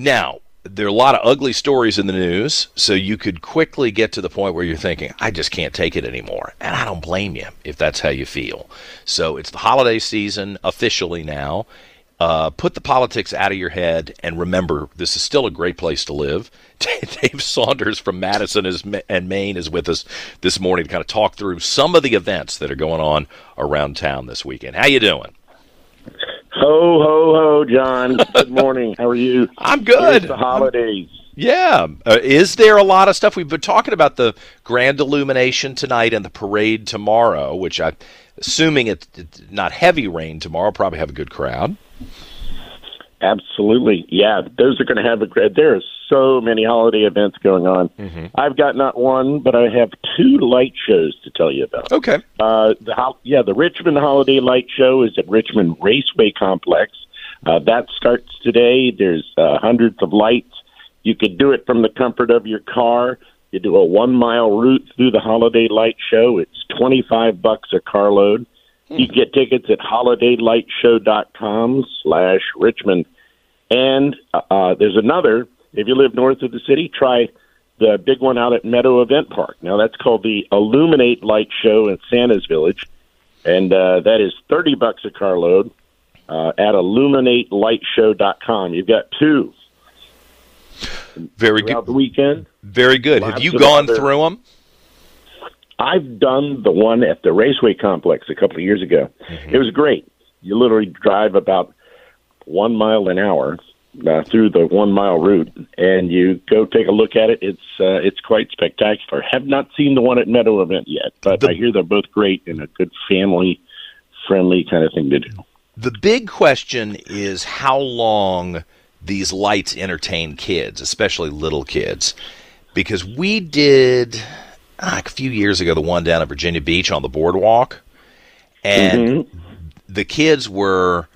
Now, there are a lot of ugly stories in the news, so you could quickly get to the point where you're thinking, I just can't take it anymore. And I don't blame you if that's how you feel. So it's the holiday season officially now. Uh, put the politics out of your head and remember this is still a great place to live. Dave Saunders from Madison is, and Main is with us this morning to kind of talk through some of the events that are going on around town this weekend. How you doing? Ho ho ho, John. Good morning. How are you? I'm good. Here's the holidays. Yeah. Uh, is there a lot of stuff? We've been talking about the grand illumination tonight and the parade tomorrow, which I, assuming it's not heavy rain tomorrow, probably have a good crowd. Absolutely. Yeah, those are going to have a great. There are so many holiday events going on. Mm-hmm. I've got not one, but I have two light shows to tell you about. Okay. Uh, the yeah, the Richmond Holiday Light Show is at Richmond Raceway Complex. Uh, that starts today. There's uh, hundreds of lights. You could do it from the comfort of your car. You do a one mile route through the Holiday Light Show. It's twenty five bucks a carload. You can get tickets at holidaylightshow.com slash Richmond. And uh, there's another, if you live north of the city, try the big one out at Meadow Event Park. Now, that's called the Illuminate Light Show in Santa's Village. And uh, that is 30 bucks a carload uh, at illuminatelightshow.com. You've got two. Very good. The weekend. Very good. Have you gone other, through them? I've done the one at the Raceway Complex a couple of years ago. Mm-hmm. It was great. You literally drive about one mile an hour uh, through the one mile route, and you go take a look at it. It's uh, it's quite spectacular. Have not seen the one at Meadow Event yet, but the, I hear they're both great and a good family friendly kind of thing to do. The big question is how long these lights entertain kids, especially little kids, because we did ah, a few years ago the one down at Virginia Beach on the boardwalk, and mm-hmm. the kids were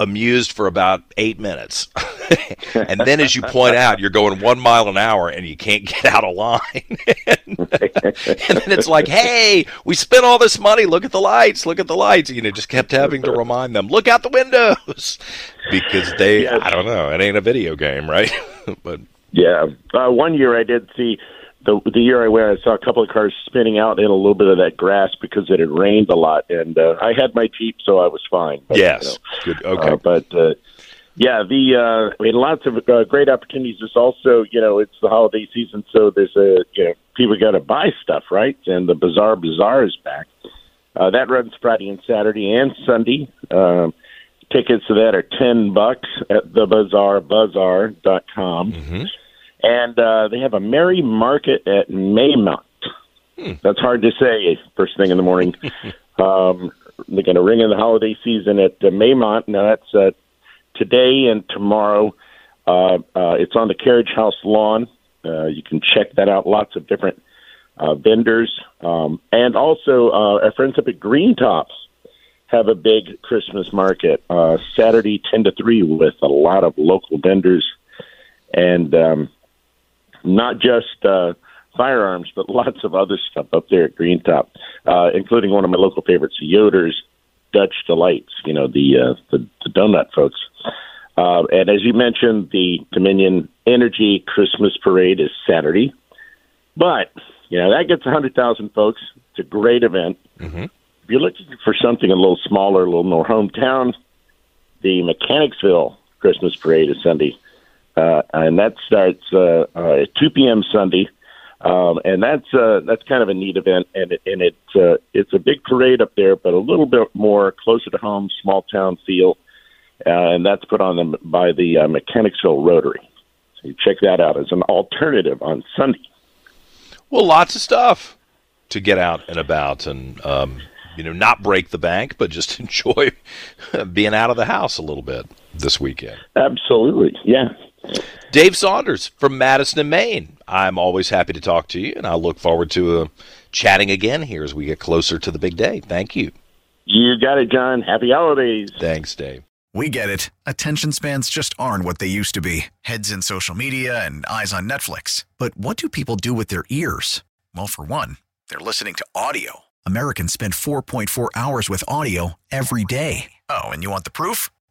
amused for about eight minutes. and then, as you point out, you're going one mile an hour and you can't get out of line. and, then it's like, hey, we spent all this money. Look at the lights. Look at the lights. You know, just kept having to remind them, look out the windows. because they, yes. I don't know, it ain't a video game, right? but yeah. Uh, one year I did see the the year I went, I saw a couple of cars spinning out in a little bit of that grass because it had rained a lot, and uh, I had my Jeep, so I was fine. But, yes, you know, good. Okay, uh, but uh, yeah, the uh, I mean, lots of uh, great opportunities. There's also, you know, it's the holiday season, so there's a you know people got to buy stuff, right? And the Bizarre Bazaar is back. Uh, that runs Friday and Saturday and Sunday. Um, tickets to that are ten bucks at the Bizarre Bazaar.com. Mm-hmm and uh, they have a merry market at Maymont. Hmm. That's hard to say first thing in the morning. um, they're going to ring in the holiday season at uh, Maymont. Now that's uh, today and tomorrow. Uh, uh, it's on the Carriage House lawn. Uh, you can check that out. Lots of different uh, vendors, um, and also uh, our friends up at Green Tops have a big Christmas market uh, Saturday ten to three with a lot of local vendors, and um, not just uh, firearms, but lots of other stuff up there at Green Top, uh, including one of my local favorites, Yoder's Dutch Delights. You know the uh, the, the donut folks. Uh, and as you mentioned, the Dominion Energy Christmas Parade is Saturday, but you know that gets a hundred thousand folks. It's a great event. Mm-hmm. If you're looking for something a little smaller, a little more hometown, the Mechanicsville Christmas Parade is Sunday uh, and that starts uh, uh, at 2 p.m. Sunday. Um, and that's uh, that's kind of a neat event, and it, and it uh, it's a big parade up there, but a little bit more closer to home, small town feel, uh, and that's put on them by the uh, Mechanicsville Rotary. So you check that out as an alternative on Sunday. Well, lots of stuff to get out and about and um, you know, not break the bank, but just enjoy being out of the house a little bit this weekend. Absolutely. Yeah. Dave Saunders from Madison, Main. I'm always happy to talk to you, and I look forward to uh, chatting again here as we get closer to the big day. Thank you. You got it, John. Happy holidays. Thanks, Dave. We get it. Attention spans just aren't what they used to be heads in social media and eyes on Netflix. But what do people do with their ears? Well, for one, they're listening to audio. Americans spend 4.4 hours with audio every day. Oh, and you want the proof?